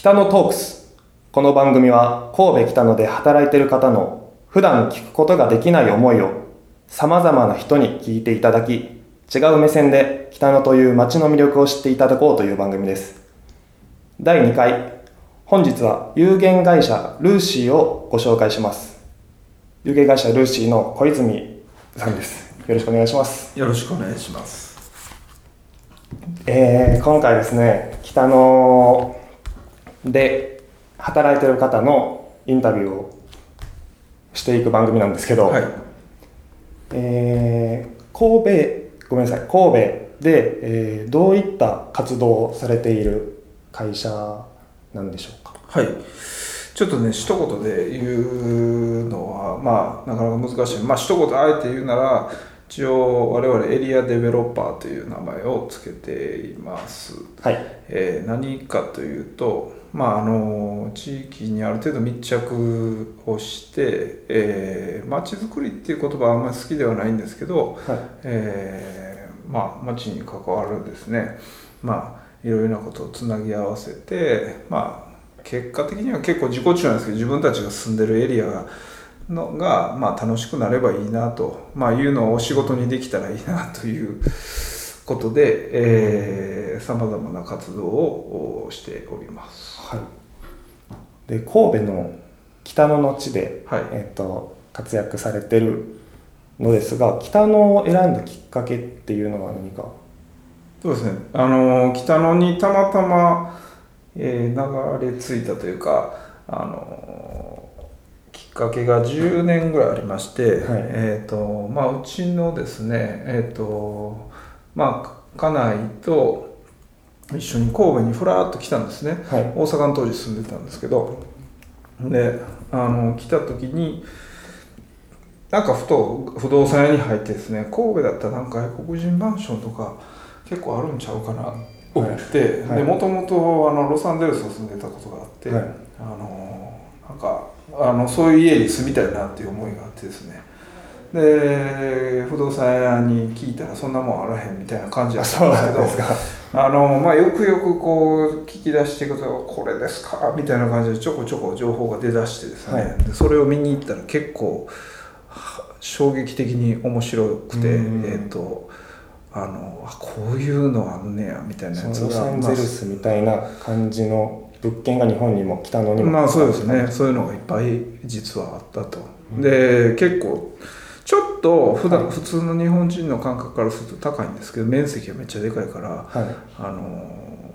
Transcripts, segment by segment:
北野トークス。この番組は神戸北野で働いている方の普段聞くことができない思いをさまざまな人に聞いていただき違う目線で北野という街の魅力を知っていただこうという番組です。第2回。本日は有限会社ルーシーをご紹介します。有限会社ルーシーの小泉さんです。よろしくお願いします。よろしくお願いします。えー、今回ですね北野で働いてる方のインタビューをしていく番組なんですけど、はい。えー神戸ごめんなさい神戸で、えーどういった活動をされている会社なんでしょうか？はい。ちょっとね一言で言うのはまあなかなか難しい。まあ一言あえて言うなら一応我々エリアデベロッパーという名前を付けています。はい。えー何かというと、まあ、あの地域にある程度密着をして、えー、街づくりっていう言葉はあんまり好きではないんですけど、はい。えーまあ、街に関わるですね、まあ、いろいろなことをつなぎ合わせて、まあ、結果的には結構自己中なんですけど自分たちが住んでるエリアがのが、まあ、楽しくなればいいなと、まあ、いうのをお仕事にできたらいいなということでさまざまな活動をおしております。はい。で神戸の北野の地で、はい。えー、と活躍されてるのですが北野を選んだきっかけっていうのは何か？そうですね。あの北野にたまたま、えー流れ着いたというかあのきっかけが10年ぐらいありまして、えーとまあ、うちのですねえっ、とまあ家内と一緒に神戸にふらっと来たんですね、はい。大阪の当時住んでたんですけど。であの来た時になんかふと不動産屋に入ってですね神戸だったらなんか外国人マンションとか結構あるんちゃうかなってはい。でもともとあのロサンゼルスに住んでたことがあって、はい。あのなんかあのそういう家に住みたいなっていう思いがあってですね。で不動産屋に聞いたらそんなもんあらへんみたいな感じだったんですけどあのまあ、よくよくこう聞き出していくと「これですか?」みたいな感じでちょこちょこ情報が出だしてですね、はい。でそれを見に行ったら結構は衝撃的に面白くて、うんえっ、とあのあこういうのあんねやみたいなそやつがのロサンゼルスみたいな感じの物件が日本にも北野にも。まあそうですね。そういうのがいっぱい実はあったと、で結構ちょっと普段、普通の日本人の感覚からすると高いんですけど面積がめっちゃでかいからはい。あの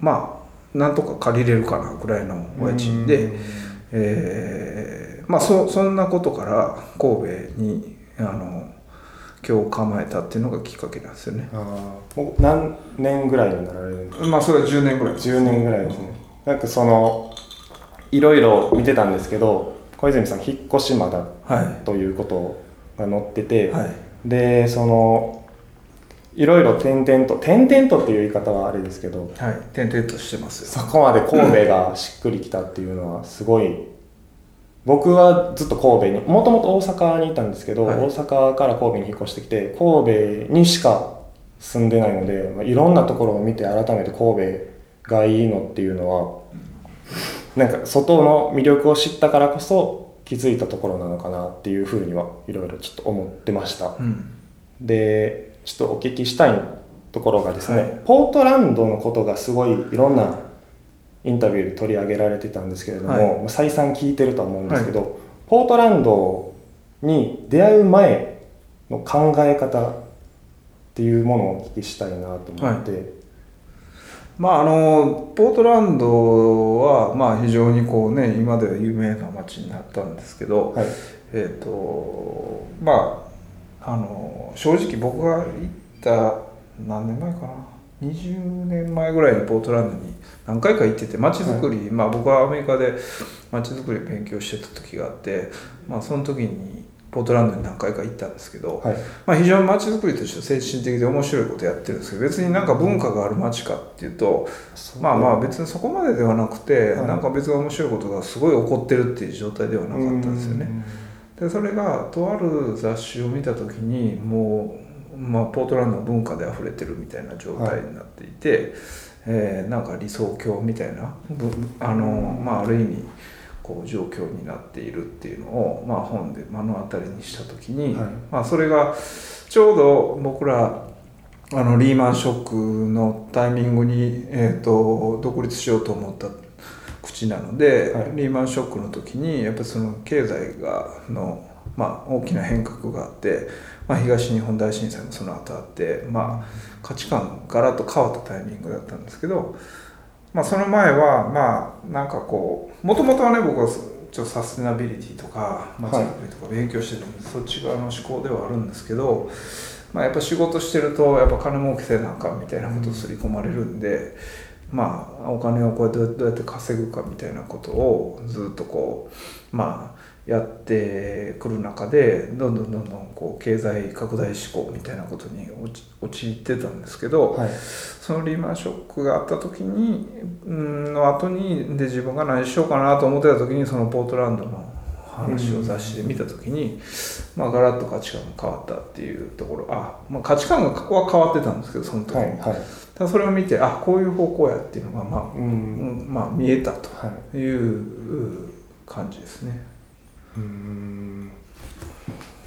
まあなんとか借りれるかなぐらいのお家賃で、うん。えーまあそそんなことから神戸にあの今日構えたっていうのがきっかけなんですよね。あーもう何年ぐらいになられるんですか？まあそれは10年ぐらいです。10年ぐらいですね。なんかそのいろいろ見てたんですけど小泉さん引っ越しまだはということが載ってて、いはい。でそのいろいろ点々と点々とっていう言い方はあれですけどはい。転々としてますよ。そこまで神戸がしっくりきたっていうのはすごい僕はずっと神戸にもともと大阪にいたんですけど、はい。大阪から神戸に引っ越してきて神戸にしか住んでないので、まあ、いろんなところを見て改めて神戸がいいのっていうのはなんか外の魅力を知ったからこそ気づいたところなのかなっていうふうにはいろいろちょっと思ってました。うん。でちょっとお聞きしたいところがですね、はい。ポートランドのことがすごいいろんなインタビューで取り上げられてたんですけれども、はい。再三聞いてるとは思うんですけど、ポートランドに出会う前の考え方っていうものをお聞きしたいなと思って、まああのポートランドはまあ非常にこうね今では有名な街になったんですけど、はい。えっ、とまああの正直僕が行った何年前かな20年前ぐらいにポートランドに何回か行ってて街づくり、まあ僕はアメリカで街づくり勉強してた時があってまあその時にポートランドに何回か行ったんですけど、はい。まあ、非常に街づくりとして精神的で面白いことやってるんですけど別になんか文化がある街かっていうとまあまあ別にそこまでではなくて、はい。なんか別に面白いことがすごい起こってるっていう状態ではなかったんですよね。でそれがとある雑誌を見た時にもう、まあ、ポートランドの文化で溢れてるみたいな状態になっていて、えーなんか理想郷みたいなぶあの、まあ、ある意味こう状況になっているっていうのを、まあ、本で目の当たりにした時に、はい。まあ、それがちょうど僕らあのリーマンショックのタイミングに、えー、と独立しようと思った口なので、はい。リーマンショックの時にやっぱりその経済がの、まあ、大きな変革があって、まあ、東日本大震災もその後あって、まあ、価値観がガラッと変わったタイミングだったんですけど、まあ、その前はまあなんかこうもともとはね僕はちょっとサステナビリティとか街づくりとか勉強してるんで、そっち側の思考ではあるんですけど、まあ、やっぱ仕事してるとやっぱ金儲けせなあかんみたいなことを刷り込まれるんで、まあお金をこうどうやって稼ぐかみたいなことをずっとこうまあやってくる中でどんどんどんどんこう経済拡大志向みたいなことに陥陥ってたんですけど、はい。そのリーマンショックがあった時にうんの後にで自分が何しようかなと思ってた時にそのポートランドの話を雑誌で見た時に、まあ、ガラッと価値観が変わったっていうところあ、まあ、価値観がは変わってたんですけどその時に、はいはい。それを見てあこういう方向やっていうのが、まあううんんまあ、見えたとはい。いう感じですね。うーん。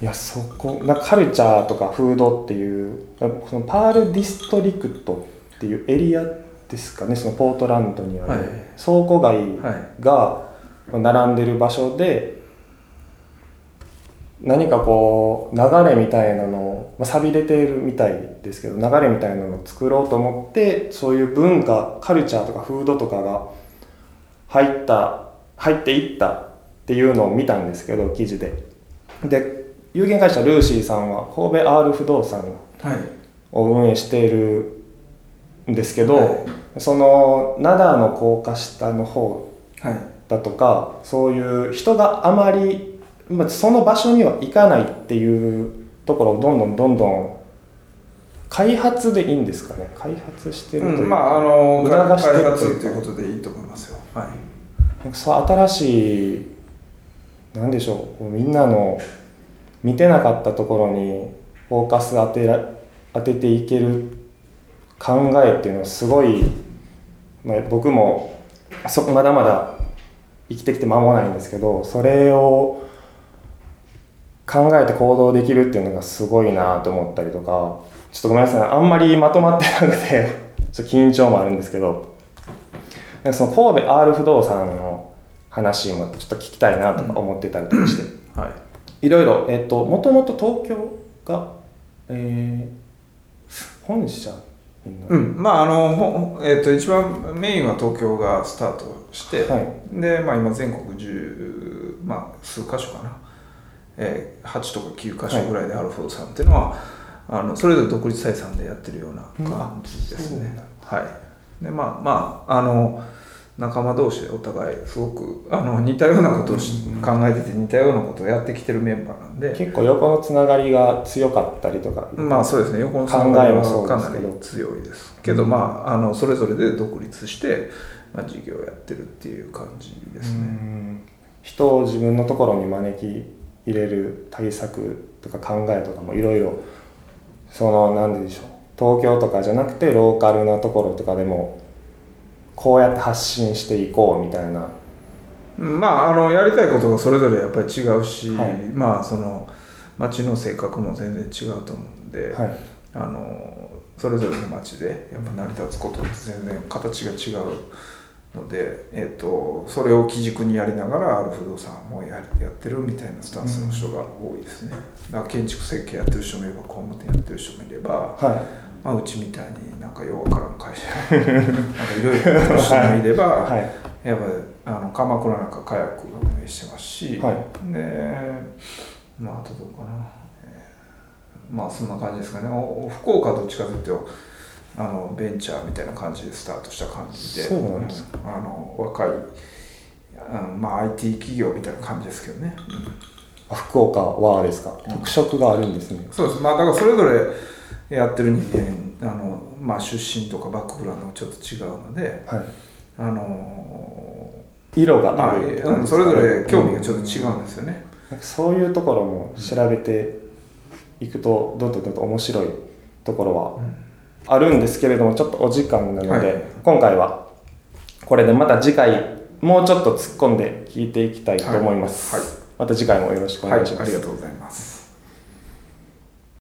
いやそこなカルチャーとかフードっていうそのパールディストリクトっていうエリアですかねそのポートランドにある、はい。倉庫街はいが並んでる場所で何かこう流れみたいなのを、まあ、錆びれているみたいですけど流れみたいなのを作ろうと思ってそういう文化カルチャーとかフードとかが入った入っていったっていうのを見たんですけど記事で。で有限会社ルーシーさんは神戸 R 不動産はい。を運営しているんですけど、はい。その灘の高架下の方はい。だとかそういう人があまり、まあ、その場所には行かないっていうところをどんどんどんどん開発でいいんですかね。開発してるといううん、まああの開発ということでいいと思いますよ。はい。新しいなんでしょう。みんなの見てなかったところにフォーカス当てら当てていける考えっていうのはすごい、まあ、僕もそこまだまだ生きてきて間もないんですけどそれを考えて行動できるっていうのがすごいなと思ったりとかちょっとごめんなさい。あんまりまとまってなくて ちょっと緊張もあるんですけど。その神戸 R 不動産の話もちょっと聞きたいなとか思ってたりとかして、はい。いろいろ、えっと、もともと東京が、えー、本社うん、まああの、ほえー、と一番メインは東京がスタートして、はい。で、まあ、今全国十、まあ、数箇所かな、えー、8とか9箇所ぐらいでアルフォーさんっていうのは、あのそれぞれ独立採算でやってるような感じですね。はい、でまあまああの仲間同士でお互いすごくあの似たようなことをし考えてて似たようなことをやってきてるメンバーなんで、結構横のつながりが強かったりとか、まあそうですね。横の考えもそうかなり強いですけど、まああのそれぞれで独立して、まあ、事業をやってるっていう感じですうね。ん。人を自分のところに招き入れる対策とか考えとかもいろいろその何でしょう。東京とかじゃなくてローカルなところとかでもこうやって発信していこうみたいな。まああのやりたいことがそれぞれやっぱり違うし、はい。まあその町の性格も全然違うと思うんで、はい。あのそれぞれの町でやっぱ成り立つことって全然形が違うので、えっとそれを基軸にやりながらある不動産もややってるみたいなスタンスの人が多いですね。だから建築設計やってる人もいれば工務店やってる人もい。れば、はまあ、うちみたいになんかようわからん会社なんかいろいろやってる人もいれば、いはい。やっぱりあの鎌倉なんかカヤックが運営してますし、はい。でまああとどうかな、えーまあそんな感じですかね。お福岡はどっちかというとあのベンチャーみたいな感じでスタートした感じでそうなんですあの若いあの、まあ、IT 企業みたいな感じですけどね、あ福岡はですか？特色があるんですね。そうです。まあだからそれぞれやってる人間あの、まあ、出身とかバックグラウンドもちょっと違うのではい。あの色がまああるうんそれぞれ興味がちょっと違うんですよね。なんかそういうところも調べていくとどんどんどんどん面白いところはあるんですけれどもちょっとお時間なので、はい。今回はこれでまた次回もうちょっと突っ込んで聞いていきたいと思います、はい。はい。また次回もよろしくお願いします、はい、ありがとうございます